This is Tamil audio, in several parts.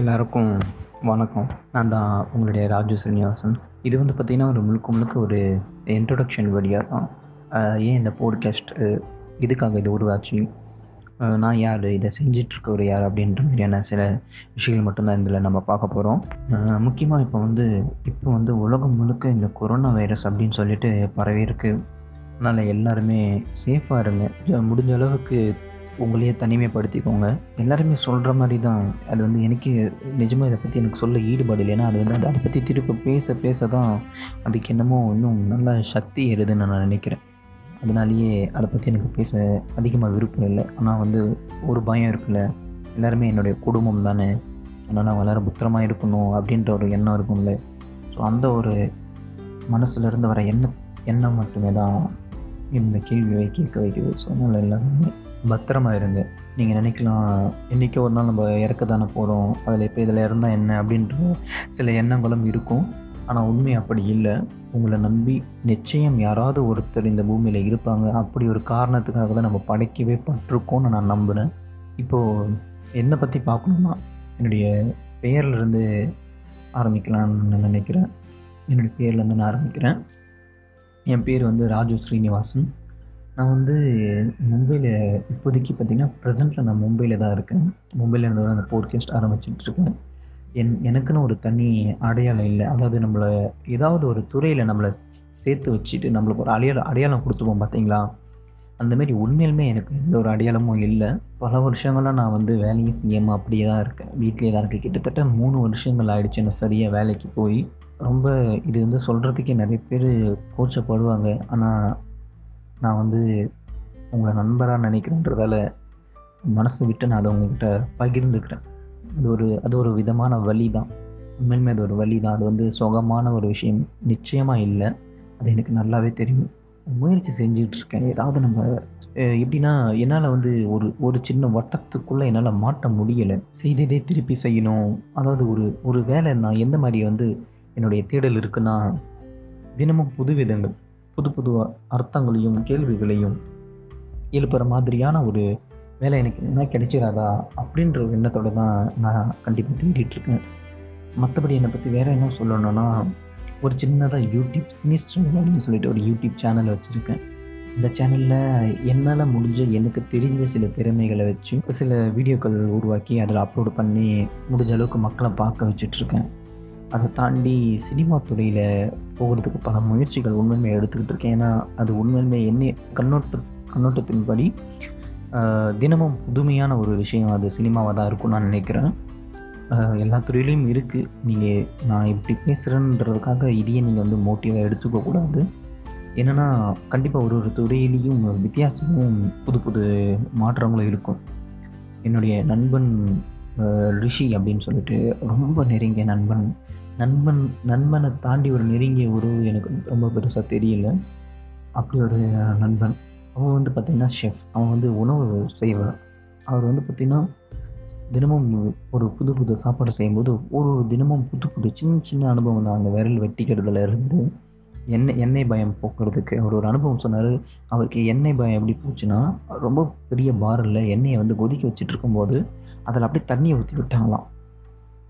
எல்லாருக்கும் வணக்கம். நான் தான் உங்களுடைய ராஜு ஸ்ரீனிவாசன் இது வந்து பார்த்திங்கன்னா ஒரு முழுக்க முழுக்க ஒரு இன்ட்ரொடக்ஷன் வழியாக தான். ஏன் இந்த போட்காஸ்ட் இதுக்காக இது உருவாச்சு? நான் யார்? இதை செஞ்சிட்ருக்கவர் யார்? அப்படின்ற மாதிரியான சில விஷயங்கள் மட்டும்தான் இதில் நம்ம பார்க்க போகிறோம் முக்கியமாக இப்போ வந்து இப்போ வந்து உலகம் முழுக்க இந்த கொரோனா வைரஸ் அப்படின்னு சொல்லிட்டு பரவி இருக்கு அதனால் எல்லாருமே சேஃபாக இருங்க. முடிஞ்ச அளவுக்கு உங்களையே தனிமைப்படுத்திக்கோங்க. எல்லாருமே சொல்கிற மாதிரி தான் அது வந்து எனக்கு நிஜமாக இதை பற்றி எனக்கு சொல்ல ஈடுபாடு இல்லை. ஏன்னா அது வந்து அதை பற்றி திருப்ப பேச பேச தான் அதுக்கு என்னமோ இன்னும் நல்ல சக்தி ஏறுதுன்னு நான் நினைக்கிறேன். அதனாலேயே அதை பற்றி எனக்கு பேச அதிகமாக விருப்பம் இல்லை. ஆனால் வந்து ஒரு பயம் இருக்குல்ல. எல்லாருமே என்னுடைய குடும்பம் தானே. அதனால் அவங்க வளர பத்திரமா இருக்கணும் அப்படின்ற ஒரு எண்ணம் இருக்கும்ல. ஸோ அந்த ஒரு மனசுலேருந்து வர எண்ணம் எண்ணம் மட்டுமே தான் இந்த கேள்வியை கேட்க வைக்குது. ஸோ அதனால் எல்லாருமே பத்திரமா இருங்க நீங்கள் நினைக்கலாம் இன்றைக்கி ஒரு நாள் நம்ம இறக்க தானே போகிறோம் அதில் இப்போ இதில் இருந்தால் என்ன? அப்படின்ற சில எண்ணங்களும் இருக்கும். ஆனால் உண்மை அப்படி இல்லை. உங்களை நம்பி நிச்சயம் யாராவது ஒருத்தர் இந்த பூமியில் இருப்பாங்க. அப்படி ஒரு காரணத்துக்காக தான் நம்ம படைக்கவே பட்டிருக்கோம்னு நான் நம்புகிறேன் இப்போது என்னை பற்றி பார்க்கணுன்னா என்னுடைய பெயர்லேருந்து ஆரம்பிக்கலாம்னு நான் நினைக்கிறேன். என்னுடைய பேர்லேருந்து நான் ஆரம்பிக்கிறேன். என் பேர் வந்து ராஜு ஸ்ரீனிவாசன். நான் வந்து மும்பையில் இப்போதைக்கு பார்த்தீங்கன்னா ப்ரெசென்ட்டில் நான் மும்பையில் தான் இருக்கேன். மும்பையில் இருந்து அந்த போட்காஸ்ட் ஆரம்பிச்சுட்டு இருக்கேன். என் எனக்குன்னு ஒரு தனி அடையாளம் இல்லை. அதாவது நம்மளை ஏதாவது ஒரு துறையில் நம்மளை சேர்த்து வச்சுட்டு நம்மளுக்கு ஒரு அடையாளம் அடையாளம் கொடுத்துப்போம் பார்த்தீங்களா? அந்தமாரி உண்மையிலுமே எனக்கு எந்த ஒரு அடையாளமும் இல்லை. பல வருஷங்களாக நான் வந்து வேலையும் செய்யாமல் அப்படியே தான் இருக்கேன். வீட்டிலே தான் இருக்கேன். கிட்டத்தட்ட மூணு வருஷங்கள் ஆயிடுச்சு நான் சரியாக வேலைக்கு போய். ரொம்ப இது வந்து சொல்கிறதுக்கே நிறைய பேர் கோச்சப்படுவாங்க ஆனால் நான் வந்து உங்களை நண்பராக நினைக்கிறேன்றதால மனசு விட்டு நான் அதை உங்ககிட்ட பகிர்ந்துக்கிறேன். அது ஒரு அது ஒரு விதமான வழி தான் உண்மையுமே அது ஒரு வழி தான் அது வந்து சுகமான ஒரு விஷயம். நிச்சயமாக இல்லை. அது எனக்கு நல்லாவே தெரியும். முயற்சி செஞ்சுட்டு இருக்கேன் ஏதாவது நம்ம எப்படின்னா என்னால் வந்து ஒரு ஒரு சின்ன வட்டத்துக்குள்ளே என்னால் மாட்ட முடியலை. செய்ததே திருப்பி செய்யணும். அதாவது ஒரு ஒரு வேலை நான் எந்த மாதிரி வந்து என்னுடைய தேடல் இருக்குன்னா தினமும் புது விதங்கள். புது புது அர்த்தங்களையும் கேள்விகளையும் எழுப்புற மாதிரியான ஒரு வேலை எனக்கு என்ன கிடைச்சிடாதா அப்படின்ற ஒரு எண்ணத்தோடு தான் நான் கண்டிப்பாக தேடிட்டுருக்கேன். மற்றபடி என்னை பற்றி வேறு என்ன சொல்லணும்னா ஒரு சின்னதாக யூடியூப் மினிஸ்டர் அப்படின்னு சொல்லிட்டு ஒரு யூடியூப் சேனல் வச்சுருக்கேன். இந்த சேனலில் என்னால் முடிஞ்ச எனக்கு தெரிஞ்ச சில திறமைகளை வச்சு சில வீடியோக்கள் உருவாக்கி அதில் அப்லோட் பண்ணி முடிஞ்ச அளவுக்கு மக்களை பார்க்க வச்சிட்ருக்கேன் அதை தாண்டி சினிமா துறையில் போகிறதுக்கு பல முயற்சிகள் உண்மையுமே எடுத்துக்கிட்டு இருக்கேன். ஏன்னா அது உண்மையுமே என்ன கண்ணோட்ட கண்ணோட்டத்தின்படி தினமும் புதுமையான ஒரு விஷயம் அது சினிமாவாக தான் இருக்கும்னு நான் நினைக்கிறேன். எல்லா துறையிலையும் இருக்குது நீங்கள் நான் இப்படி பேசுகிறேன்றதுக்காக இதையே நீங்கள் வந்து மோட்டிவாக எடுத்துக்க கூடாது. என்னென்னா கண்டிப்பாக ஒரு ஒரு துறையிலையும் வித்தியாசமும் புது புது மாற்றங்களும் இருக்கும். என்னுடைய நண்பன் ரிஷி அப்படின்னு சொல்லிட்டு ரொம்ப நெருங்கிய நண்பன். நண்பன் நண்பனை தாண்டி ஒரு நெருங்கிய உறவு எனக்கு ரொம்ப பெருசாக தெரியல. அப்படி ஒரு நண்பன். அவன் வந்து பார்த்திங்கன்னா ஷெஃப் அவன் வந்து உணவு செய்வார். அவர் வந்து பார்த்திங்கன்னா தினமும் ஒரு புது புது சாப்பாடு செய்யும்போது ஒரு ஒரு தினமும் புது புது சின்ன சின்ன அனுபவம் தான். அந்த விரல் வெட்டிக்கிறதுல இருந்து எண்ணெய் எண்ணெய் பயம் போக்குறதுக்கு அவர் ஒரு அனுபவம் சொன்னார். அவருக்கு எண்ணெய் பயம் எப்படி போச்சுன்னா ரொம்ப பெரிய பாரில் எண்ணெயை வந்து கொதிக்க வச்சுட்டு இருக்கும்போது அதில் அப்படியே தண்ணியை ஊற்றி விட்டாங்களாம்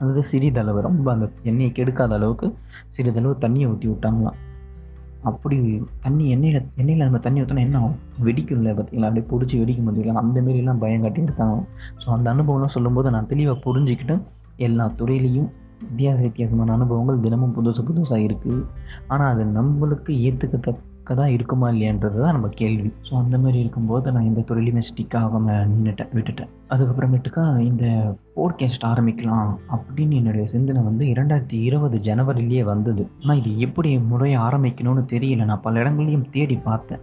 அதாவது சிறிதளவு ரொம்ப அந்த எண்ணெயை கெடுக்காத அளவுக்கு சிறிதளவு தண்ணியை ஊற்றி விட்டாங்களாம் அப்படி தண்ணி எண்ணெயில் எண்ணெயில் நம்ம தண்ணி ஊற்றினா என்ன ஆகும்? வெடிக்கும்ல பார்த்தீங்களா? அப்படியே பிடிச்சி வெடிக்கும் பார்த்தீங்களா? அந்த மாரிலாம் பயம் காட்டி இருக்காங்க. ஸோ அந்த அனுபவம்லாம் சொல்லும்போது நான் தெளிவாக புரிஞ்சுக்கிட்டு எல்லா துறையிலையும் வித்தியாச வித்தியாசமான அனுபவங்கள் தினமும் புதுசு புதுசாக இருக்குது ஆனால் அது நம்மளுக்கு தான் இருக்குமா இல்லையான்றது தான் நம்ம கேள்வி. ஸோ அந்த மாதிரி இருக்கும்போது நான் இந்த தொழிலுமே ஸ்டிக் ஆகாமல் நின்றுட்டேன் விட்டுட்டேன். அதுக்கப்புறமேட்டுக்கா இந்த போட்காஸ்ட் ஆரம்பிக்கலாம் அப்படின்னு என்னுடைய சிந்தனை வந்து இரண்டாயிரத்தி இருபது ஜனவரிலேயே வந்தது. ஆனால் இது எப்படி முறையை ஆரம்பிக்கணும்னு தெரியல. நான் பல இடங்களையும் தேடி பார்த்தேன்.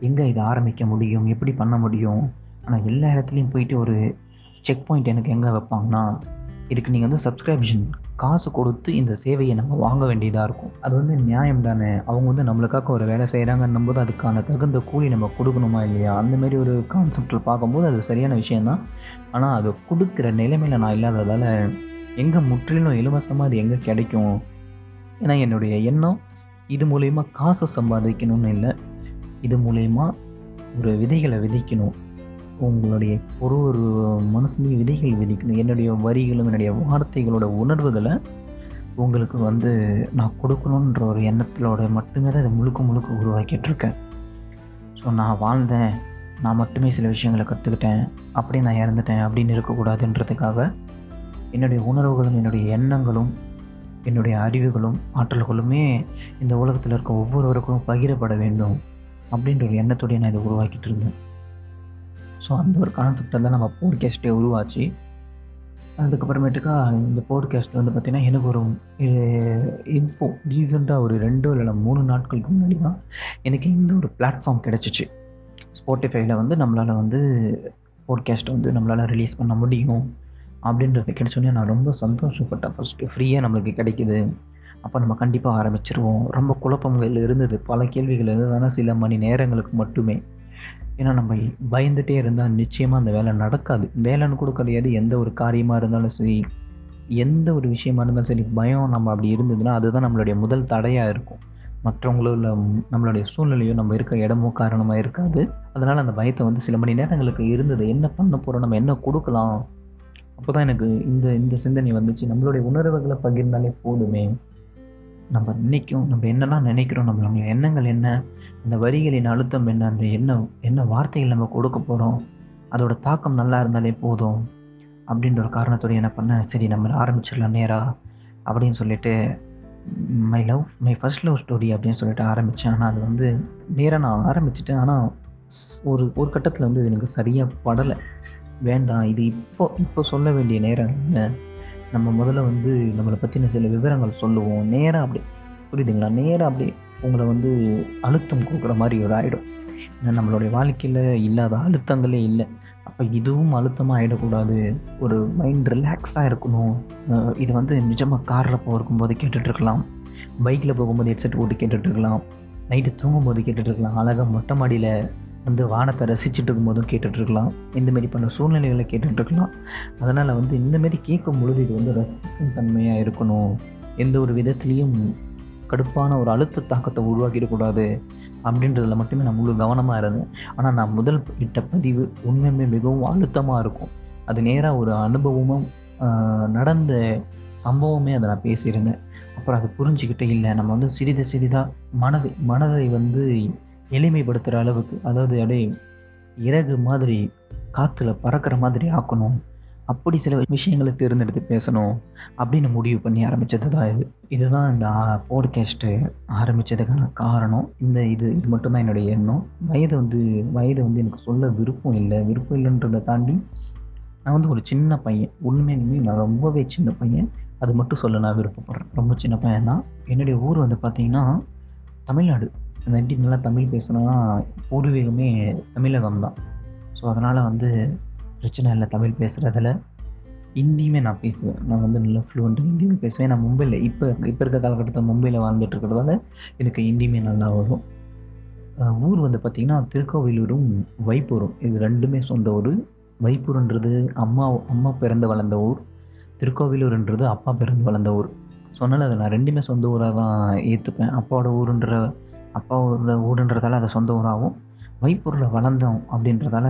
எங்கே இதை ஆரம்பிக்க முடியும்? எப்படி பண்ண முடியும்? ஆனால் எல்லா இடத்துலையும் போயிட்டு ஒரு செக் பாயிண்ட் எனக்கு எங்கே வைப்பாங்கன்னா இதுக்கு நீங்கள் வந்து சப்ஸ்கிரிப்ஷன் காசு கொடுத்து இந்த சேவையை நம்ம வாங்க வேண்டியதாக இருக்கும். அது வந்து நியாயம் தானே? அவங்க வந்து நம்மளுக்காக ஒரு வேலை செய்கிறாங்கன்னும் போது அதுக்கான தகுந்த கூலி நம்ம கொடுக்கணுமா இல்லையா? அந்த மாதிரி ஒரு கான்செப்டில் பார்க்கும்போது அது சரியான விஷயந்தான் ஆனால் அது கொடுக்குற நிலைமையில் நான் இல்லாததால் எங்கே முற்றிலும் இலவசமாக அது எங்கே கிடைக்கும்? ஏன்னா என்னுடைய எண்ணம் இது மூலயமா காசு சம்பாதிக்கணும்னு இல்லை. இது மூலயமா ஒரு விதைகளை விதைக்கணும். உங்களுடைய ஒரு ஒரு மனசுலையும் விதைகள் விதிக்கணும். என்னுடைய வரிகளும் என்னுடைய வார்த்தைகளோட உணர்வுகளை உங்களுக்கு வந்து நான் கொடுக்கணுன்ற ஒரு எண்ணத்திலோட மட்டுமே தான் இதை முழுக்க முழுக்க உருவாக்கிட்டுருக்கேன் ஸோ நான் வாழ்ந்தேன். நான் மட்டுமே சில விஷயங்களை கற்றுக்கிட்டேன் அப்படி நான் இறந்துட்டேன். அப்படின்னு இருக்கக்கூடாதுன்றதுக்காக என்னுடைய உணர்வுகளும் என்னுடைய எண்ணங்களும் என்னுடைய அறிவுகளும் ஆற்றல்களுமே இந்த உலகத்தில் இருக்க ஒவ்வொருவருக்கும் பகிரப்பட வேண்டும். அப்படின்ற ஒரு எண்ணத்தோடய நான் இதை உருவாக்கிட்டு இருந்தேன் ஸோ அந்த ஒரு கான்செப்டில் தான் நம்ம போட்காஸ்ட்டே உருவாச்சு. அதுக்கப்புறமேட்டுக்கா இந்த போட்காஸ்ட் வந்து பார்த்திங்கன்னா எனக்கு ஒரு இப்போ ரீசெண்டாக ஒரு ரெண்டோ இல்லை மூணு நாட்களுக்கு முன்னாடி தான் எனக்கு இந்த ஒரு பிளாட்ஃபார்ம் கிடச்சிச்சு. ஸ்போட்டிஃபைல வந்து நம்மளால் வந்து போட்காஸ்ட்டை வந்து நம்மளால் ரிலீஸ் பண்ண முடியும் அப்படின்றது கிடைச்சோன்னே நான் ரொம்ப சந்தோஷப்பட்டேன். ஃபஸ்ட்டு ஃப்ரீயாக நம்மளுக்கு கிடைக்குது. அப்போ நம்ம கண்டிப்பாக ஆரம்பிச்சிருவோம். ரொம்ப குழப்பங்கள் இருந்தது. பல கேள்விகள் இருந்ததுனா சில மணி நேரங்களுக்கு மட்டுமே. ஏன்னா நம்ம பயந்துகிட்டே இருந்தால் நிச்சயமாக அந்த வேலை நடக்காது. வேலைன்னு கூட கிடையாது எந்த ஒரு காரியமாக இருந்தாலும் சரி எந்த ஒரு விஷயமா இருந்தாலும் சரி பயம் நம்ம அப்படி இருந்ததுன்னா அதுதான் நம்மளுடைய முதல் தடையாக இருக்கும். மற்றவங்களோ இல்லை நம்மளுடைய சூழ்நிலையோ நம்ம இருக்க இடமோ காரணமாக இருக்காது. அதனால் அந்த பயத்தை வந்து சில மணி நேரங்களுக்கு இருந்தது. என்ன பண்ண போகிறோம் நம்ம என்ன கொடுக்கலாம்? அப்போ தான் எனக்கு இந்த இந்த சிந்தனை வந்துச்சு. நம்மளுடைய உணர்வுகளை பகிர்ந்தாலே போதுமே. நம்ம நினைக்கும் நம்ம என்னெல்லாம் நினைக்கிறோம் நம்மளுடைய எண்ணங்கள் என்ன? இந்த வரிகளின் அழுத்தம் என்ன அந்த என்ன என்ன வார்த்தைகள் நம்ம கொடுக்க போகிறோம் அதோட தாக்கம் நல்லா இருந்தாலே போதும் அப்படின்ற ஒரு காரணத்தோடு என்ன பண்ணேன் சரி நம்ம ஆரம்பிச்சிடலாம் நேராக அப்படின்னு சொல்லிட்டு my love my first love story அப்படின்னு சொல்லிட்டு ஆரம்பித்தேன் ஆனால் அது வந்து நேராக நான் ஆரம்பிச்சிட்டேன். ஆனால் ஒரு ஒரு கட்டத்தில் வந்து இது எனக்கு சரியாக படலை. வேண்டாம் இது இப்போ இப்போ சொல்ல வேண்டிய நேரம் இல்லை நம்ம முதல்ல வந்து நம்மளை பற்றின சில விவரங்கள் சொல்லுவோம். நேராக அப்படி புரியுதுங்களா? நேராக அப்படியே உங்களை வந்து அழுத்தம் கொடுக்குற மாதிரி ஒரு ஆகிடும் ஏன்னா நம்மளுடைய வாழ்க்கையில் இல்லாத அழுத்தங்களே இல்லை. அப்போ இதுவும் அழுத்தமாக ஆகிடக்கூடாது ஒரு மைண்ட் ரிலாக்ஸாக இருக்கணும். இது வந்து நிஜமாக காரில் போகும்போது கேட்டுட்ருக்கலாம். பைக்கில் போகும்போது ஹெட்செட் போட்டு கேட்டுட்ருக்கலாம். நைட்டு தூங்கும்போது கேட்டுட்ருக்கலாம். அழகாக மொட்டை மாடியில் வந்து வானத்தை ரசிச்சுட்டு இருக்கும்போதும் கேட்டுட்ருக்கலாம் இந்தமாரி பண்ண சூழ்நிலைகளை கேட்டுட்ருக்கலாம். அதனால் வந்து இந்தமாரி கேட்கும் பொழுது இது வந்து ரசிக்கும் தன்மையாக இருக்கணும். எந்த ஒரு விதத்துலேயும் கடுப்பான ஒரு அழுத்த தாக்கத்தை உருவாக்கிடக்கூடாது அப்படின்றதுல மட்டுமே நான் முழு கவனமாக இருந்தேன். ஆனால் நான் முதல் இட்ட பதிவு உண்மையுமே மிகவும் அழுத்தமாக இருக்கும். அது நேராக ஒரு அனுபவமும் நடந்த சம்பவமே அதை நான் பேசியிருந்தேன். அப்புறம் அதை புரிஞ்சுக்கிட்டே இல்லை. நம்ம வந்து சிறிது சிறிதாக மனதை மனதை வந்து எளிமைப்படுத்துகிற அளவுக்கு அதாவது அப்படியே இறகு மாதிரி காற்றுல பறக்கிற மாதிரி ஆக்கணும். அப்படி சில விஷயங்களை தேர்ந்தெடுத்து பேசணும் அப்படின்னு முடிவு பண்ணி ஆரம்பித்தது தான் இது. இதுதான் இந்த போட்காஸ்ட்டு ஆரம்பித்ததுக்கான காரணம். இந்த இது இது மட்டும்தான் என்னுடைய எண்ணம். வயது வந்து வயது வந்து எனக்கு சொல்ல விருப்பம் இல்லை. விருப்பம் இல்லைன்றதை தாண்டி நான் வந்து ஒரு சின்ன பையன். உண்மையிலுமே நான் ரொம்பவே சின்ன பையன். அது மட்டும் சொல்ல நான் விருப்பப்படுறேன். ரொம்ப சின்ன பையன் தான். என்னுடைய ஊர் வந்து பார்த்திங்கன்னா தமிழ்நாடு. நன்றி நல்லா தமிழ் பேசுனா பூர்வீகமே தமிழகம் தான் ஸோ அதனால் வந்து பிரச்சனை இல்லை தமிழ் பேசுகிறதில் ஹிந்தியுமே நான் பேசுவேன். நான் வந்து நல்லா ஃப்ளூவெண்ட்டு ஹிந்தியுமே பேசுவேன். நான் மும்பையில் இப்போ இப்போ இருக்க காலகட்டத்தில் மும்பையில் வாழ்ந்துட்டு இருக்கிறதால எனக்கு ஹிந்தியுமே நல்லா வரும். ஊர் வந்து பார்த்திங்கன்னா திருக்கோவிலூரும் வைப்பூரும். இது ரெண்டுமே சொந்த ஊர். வைப்பூர்ன்றது அம்மா அம்மா பிறந்து வளர்ந்த ஊர். திருக்கோவிலூர்ன்றது அப்பா பிறந்து வளர்ந்த ஊர். சொன்னால அதை நான் ரெண்டுமே சொந்த ஊராக தான் ஏற்றுப்பேன் அப்பாவோட ஊருன்ற அப்பாவோட ஊருன்றதால அதை சொந்த ஊராகவும் வைப்பூரில் வளர்ந்தோம் அப்படின்றதால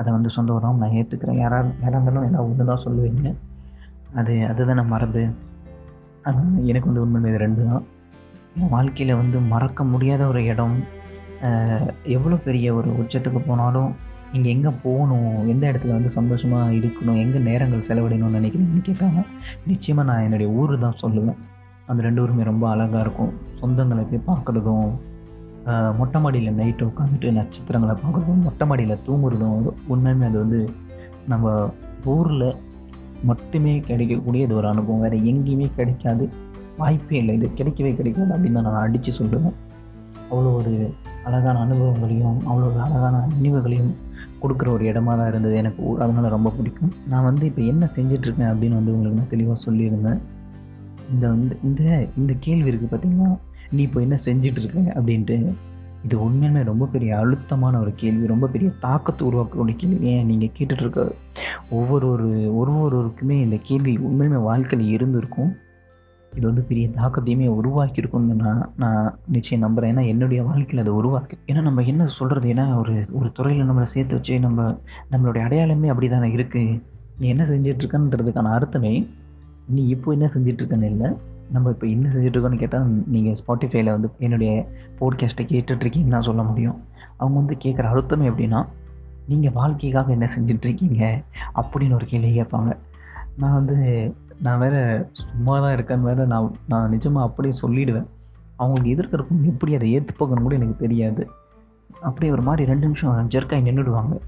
அதை வந்து சொந்த ஊராகவும் நான் ஏற்றுக்கிறேன் யாராவது யாராக இருந்தாலும் ஏதாவது ஒன்று தான் சொல்லுவீங்க. அது அதுதானே மரபு ஆனால் எனக்கு வந்து உண்மை இது ரெண்டு தான். என் வாழ்க்கையில் வந்து மறக்க முடியாத ஒரு இடம் எவ்வளோ பெரிய ஒரு உச்சத்துக்கு போனாலும் நீங்கள் எங்கே போகணும் எந்த இடத்துல வந்து சந்தோஷமாக இருக்கணும் எங்கே நேரங்கள் செலவிடணும்னு நினைக்கிறீங்கன்னு கேட்டாங்க. நிச்சயமாக நான் என்னுடைய ஊர் தான் சொல்லுவேன். அந்த ரெண்டு ஊருமே ரொம்ப அழகாக இருக்கும். சொந்தங்களை போய் பார்க்குறதும் மொட்டை மாடியில் நைட்டு உட்காந்துட்டு நட்சத்திரங்களை பார்க்குறதும் மொட்டை மாடியில் தூங்குறதும் உண்மையுமே அது வந்து நம்ம ஊரில் மட்டுமே கிடைக்கக்கூடிய இது ஒரு அனுபவம். வேறு எங்கேயுமே கிடைக்காது. வாய்ப்பே இல்லை. இது கிடைக்கவே கிடைக்காது அப்படின்னு நான் அடித்து சொல்லுவேன் அவ்வளோ ஒரு அழகான அனுபவங்களையும் அவ்வளோ ஒரு அழகான நினைவுகளையும் கொடுக்குற ஒரு இடமா தான் இருந்தது. எனக்கு அதனால் ரொம்ப பிடிக்கும். நான் வந்து இப்போ என்ன செஞ்சிட்ருக்கேன் அப்படின்னு வந்து உங்களுக்கு நான் தெளிவாக சொல்லியிருந்தேன். இந்த வந்து இந்த இந்த கேள்வி இருக்குது பார்த்திங்கன்னா நீ இப்போ என்ன செஞ்சுட்டு இருக்க அப்படின்ட்டு இது உண்மையுமே ரொம்ப பெரிய அழுத்தமான ஒரு கேள்வி ரொம்ப பெரிய தாக்கத்தை உருவாக்கக்கூடிய கேள்வி. ஏன் நீங்கள் கேட்டுட்ருக்க ஒவ்வொரு ஒரு ஒரு ஒருவருக்குமே இந்த கேள்வி உண்மையுமே வாழ்க்கையில் இருந்திருக்கும். இது வந்து பெரிய தாக்கத்தையுமே உருவாக்கியிருக்கும்னு நான் நான் நிச்சயம் நம்புகிறேன் ஏன்னா என்னுடைய வாழ்க்கையில் அதை உருவாக்கி ஏன்னா நம்ம என்ன சொல்கிறது ஏன்னா ஒரு ஒரு துறையில் நம்மளை சேர்த்து வச்சு நம்ம நம்மளுடைய அடையாளமே அப்படி தானே இருக்குது நீ என்ன செஞ்சிட்ருக்கன்றதுக்கான அர்த்தமே நீ இப்போ என்ன செஞ்சிட்ருக்கன்னு இல்லை. நம்ம இப்போ என்ன செஞ்சுட்ருக்கோன்னு கேட்டால் நீங்கள் ஸ்பாட்டிஃபைல வந்து என்னுடைய போட்காஸ்ட்டை கேட்டுட்ருக்கீங்கன்னு நான் சொல்ல முடியும். அவங்க வந்து கேட்குற அழுத்தம் எப்படின்னா நீங்கள் வாழ்க்கைக்காக என்ன செஞ்சிட்ருக்கீங்க அப்படின்னு ஒரு கேள்வி கேட்பாங்க. நான் வந்து நான் வேறு சும்மா தான் இருக்கேன்னு வேறு நான் நான் நிஜமாக அப்படியே சொல்லிவிடுவேன் அவங்களுக்கு எதிர்க்கிறக்கும் எப்படி அதை ஏற்றுப்பாங்கன்னு கூட எனக்கு தெரியாது. அப்படியே ஒரு மாதிரி ரெண்டு நிமிஷம் ஜெர்க்காய் நின்றுடுவாங்க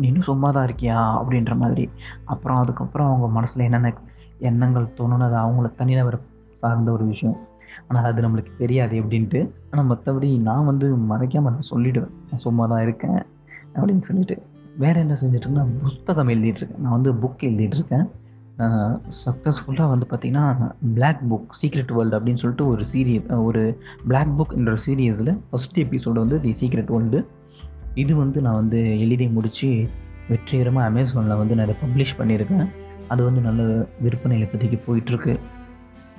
இன்னும் சும்மா தான் இருக்கியா? அப்படின்ற மாதிரி. அப்புறம் அதுக்கப்புறம் அவங்க மனசில் என்னென்ன எண்ணங்கள் தோணுன்னு அது அவங்கள தனிநபர் சார்ந்த ஒரு விஷயம். ஆனால் அது நம்மளுக்கு தெரியாது எப்படின்ட்டு. ஆனால் மற்றபடி நான் வந்து மறைக்காமல் நான் சொல்லிவிடுவேன் நான் சும்மா தான் இருக்கேன் அப்படின்னு சொல்லிட்டு. வேறு என்ன செஞ்சிட்ருக்கேன்னா புஸ்தகம் எழுதிட்டுருக்கேன். நான் வந்து புக் எழுதிட்டுருக்கேன். சக்ஸஸ்ஃபுல்லாக வந்து பார்த்திங்கன்னா பிளாக் புக் சீக்ரெட் வேர்ல்டு அப்படின்னு சொல்லிட்டு ஒரு சீரியஸ் ஒரு பிளாக் புக்ன்ற சீரியஸில் ஃபஸ்ட் எபிசோடு வந்து தி சீக்ரெட் வேர்ல்டு இது வந்து நான் வந்து எழுதி முடித்து வெற்றிகரமாக அமேசானில் வந்து நான் அதை பப்ளிஷ் பண்ணியிருக்கேன். அது வந்து நல்ல விற்பனை இப்போதைக்கு போயிட்டுருக்கு.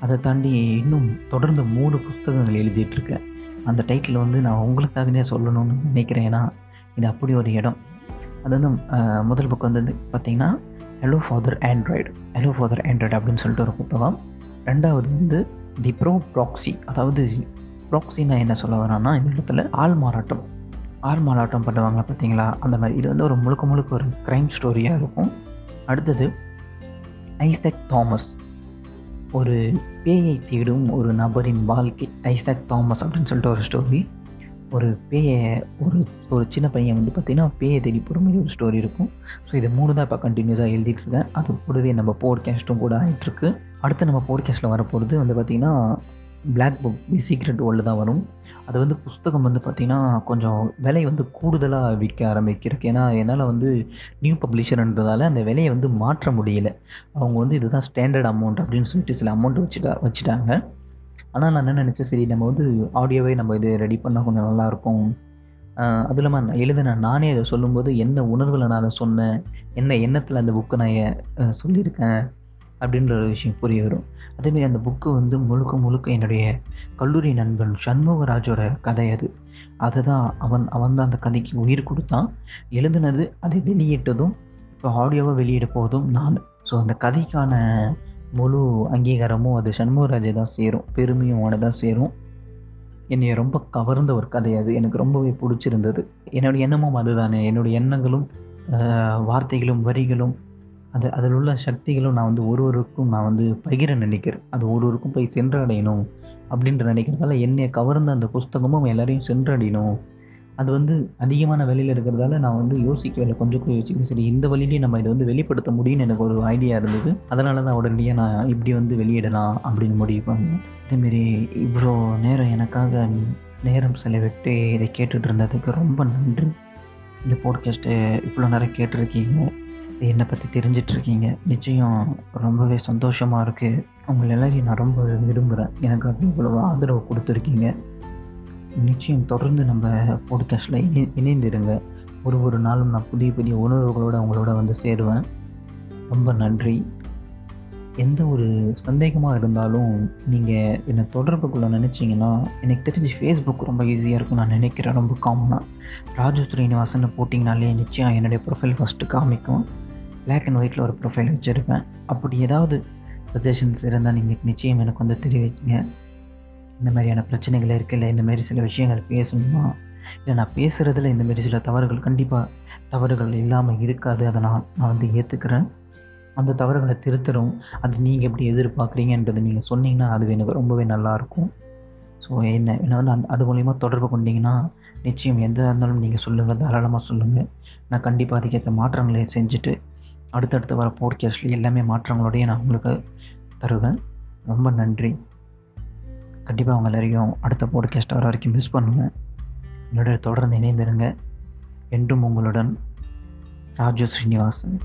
அதை தாண்டி இன்னும் தொடர்ந்து மூணு புஸ்தகங்கள் எழுதிட்டுருக்கேன் அந்த டைட்டில் வந்து நான் உங்களுக்காகவே சொல்லணும்னு நினைக்கிறேன். ஏன்னா இது அப்படி ஒரு இடம். அது வந்து முதல் புக் வந்து பார்த்திங்கன்னா Hello Father Android Hello Father Android அப்படின்னு சொல்லிட்டு ஒரு புத்தகம். ரெண்டாவது வந்து தி ப்ரோ ப்ராக்ஸி அதாவது ப்ராக்சின்னா என்ன சொல்ல வரான்னா இந்த இடத்துல ஆள் மாறாட்டம். ஆள் மாறாட்டம் பண்ணுவாங்க பார்த்தீங்களா அந்த மாதிரி. இது வந்து ஒரு முழுக்க முழுக்க ஒரு க்ரைம் ஸ்டோரியாக இருக்கும். அடுத்தது ஐசக் தாமஸ் ஒரு பேயை தேடும் ஒரு நபரின் வாழ்க்கை ஐசாக் தாமஸ் அப்படின்னு சொல்லிட்டு ஒரு ஸ்டோரி ஒரு பேயை ஒரு ஒரு சின்ன பையன் வந்து பார்த்திங்கன்னா பேயை தேடி போகிற மாதிரி ஒரு ஸ்டோரி இருக்கும். ஸோ இது மூணு தான் இப்போ கண்டினியூஸாக எழுதிட்டுருக்கேன் அது கூடவே நம்ம போட்காஸ்ட்டும் கூட ஆகிட்டுருக்கு அடுத்து நம்ம போட்காஸ்ட்டில் வரப்போகிறது வந்து பார்த்திங்கன்னா black book the secret world தான் வரும். அது வந்து புஸ்தகம் வந்து பார்த்திங்கன்னா கொஞ்சம் விலை வந்து கூடுதலாக விற்க ஆரம்பிக்கிறதுக்கு. ஏன்னா என்னால் வந்து நியூ பப்ளிஷர்ன்றதால அந்த விலையை வந்து மாற்ற முடியல. அவங்க வந்து இதுதான் ஸ்டாண்டர்ட் அமௌண்ட் அப்படின்னு சொல்லிட்டு சில அமௌண்ட் வச்சுட்டா வச்சுட்டாங்க. ஆனால் நான் என்ன நினச்சேன் சரி நம்ம வந்து ஆடியோவே நம்ம இது ரெடி பண்ணால் கொஞ்சம் நல்லாயிருக்கும் அதுவும் இல்லாமல் நான் எழுதின நானே அதை சொல்லும்போது என்ன உணர்வில் நான் அதை சொன்னேன்? என்ன எண்ணத்தில் அந்த புக்கை நான் சொல்லியிருக்கேன்? அப்படின்ற ஒரு விஷயம் புரிய வரும். அதேமாரி அந்த புக்கு வந்து முழுக்க முழுக்க என்னுடைய கல்லூரி நண்பன் சண்முகராஜோட கதை அது. அதை தான் அவன் அவன் தான் அந்த கதைக்கு உயிர் கொடுத்தான். எழுதுனது அதை வெளியிட்டதும் இப்போ ஆடியோவாக வெளியிட போதும் நான். ஸோ அந்த கதைக்கான முழு அங்கீகாரமும் அது சண்முகராஜை தான் சேரும். பெருமையும் அவனை தான் சேரும். என்னை ரொம்ப கவர்ந்த ஒரு கதை அது. எனக்கு ரொம்பவே பிடிச்சிருந்தது. என்னுடைய எண்ணமும் அதுதானே. என்னுடைய எண்ணங்களும் வார்த்தைகளும் வரிகளும் அது அதில் உள்ள சக்திகளும் நான் வந்து ஒருவருக்கும் நான் வந்து பகிர நினைக்கிறேன். அது ஒருவருக்கும் போய் சென்றடையணும் அப்படின்ற நினைக்கிறதால என்னை கவர்ந்த அந்த புஸ்தகமும் எல்லாரையும் சென்றடையணும். அது வந்து அதிகமான வேலையில் இருக்கிறதால நான் வந்து யோசிக்கவில்லை கொஞ்சம் கூட யோசிக்கல சரி இந்த வழியிலேயே நம்ம இதை வந்து வெளிப்படுத்த முடியும்னு எனக்கு ஒரு ஐடியா இருந்தது. அதனால தான் உடனடியாக நான் இப்படி வந்து வெளியிடலாம் அப்படின்னு முடிவு பண்ணேன். அதேமாரி இவ்வளோ நேரம் எனக்காக நேரம் செலவிட்டு இதை கேட்டுட்டு இருந்ததுக்கு ரொம்ப நன்றி. இந்த போட்காஸ்ட்டு இவ்வளோ நேரம் கேட்டிருக்கீங்க. என்னை பற்றி தெரிஞ்சிட்ருக்கீங்க. நிச்சயம் ரொம்பவே சந்தோஷமாக இருக்குது உங்களை எல்லாரையும் நான் ரொம்ப விரும்புகிறேன் எனக்கு அப்படி இவ்வளோ ஆதரவு கொடுத்துருக்கீங்க. நிச்சயம் தொடர்ந்து நம்ம போட்காஸ்ட்டில் இணை இணைந்திருங்க. ஒரு ஒரு நாளும் நான் புதிய புதிய உணர்வுகளோடு அவங்களோட வந்து சேருவேன். ரொம்ப நன்றி. எந்த ஒரு சந்தேகமாக இருந்தாலும் நீங்கள் என்னை தொடர்புக்குள்ளே நினச்சிங்கன்னா எனக்கு தெரிஞ்சு ஃபேஸ்புக் ரொம்ப ஈஸியாக இருக்கும் நான் நினைக்கிறேன். ரொம்ப காமனாக ராஜு ஸ்ரீனிவாசன் போட்டிங்கனாலே நிச்சயம் என்னுடைய ப்ரொஃபைல் ஃபஸ்ட்டு காமிக்கும். பிளாக் அண்ட் ஒயிட்டில் ஒரு ப்ரொஃபைல் வச்சுருப்பேன். அப்படி ஏதாவது சஜஷன்ஸ் இருந்தால் நீங்கள் நிச்சயம் எனக்கு வந்து தெரிவிங்க. இந்த மாதிரியான பிரச்சனைகள் இருக்குது இல்லை இந்த மாதிரி சில விஷயங்கள் பேசணுமா? இல்லை நான் பேசுகிறதுல இந்த மாதிரி சில தவறுகள் கண்டிப்பாக தவறுகள் இல்லாமல் இருக்காது. அதை நான் நான் வந்து ஏற்றுக்கிறேன் அந்த தவறுகளை திருத்தரும் அது நீங்கள் எப்படி எதிர்பார்க்குறீங்கன்றதை நீங்கள் சொன்னீங்கன்னா அது எனக்கு ரொம்பவே நல்லாயிருக்கும் ஸோ என்ன என்ன வந்து அந்த அது மூலிமா தொடர்பு கொண்டீங்கன்னா நிச்சயம் எந்த இருந்தாலும் நீங்கள் சொல்லுங்கள் தாராளமாக சொல்லுங்கள் நான் கண்டிப்பாக அதுக்கேற்ற மாற்றங்களை செஞ்சுட்டு அடுத்தடுத்து வர போட்காஸ்ட்ல எல்லாமே மாற்றங்களோடய நான் உங்களுக்கு தருவேன். ரொம்ப நன்றி. கண்டிப்பாக அவங்க எல்லாரையும் அடுத்த போட்காஸ்ட் வர வரைக்கும் மிஸ் பண்ணுவேன். என்னோட தொடர்ந்து இணைந்திருங்க. என்றும் உங்களுடன் ராஜு ஸ்ரீனிவாசன்.